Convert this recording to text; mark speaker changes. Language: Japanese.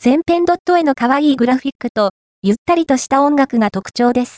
Speaker 1: 全編ドット絵の可愛いグラフィックと、ゆったりとした音楽が特徴です。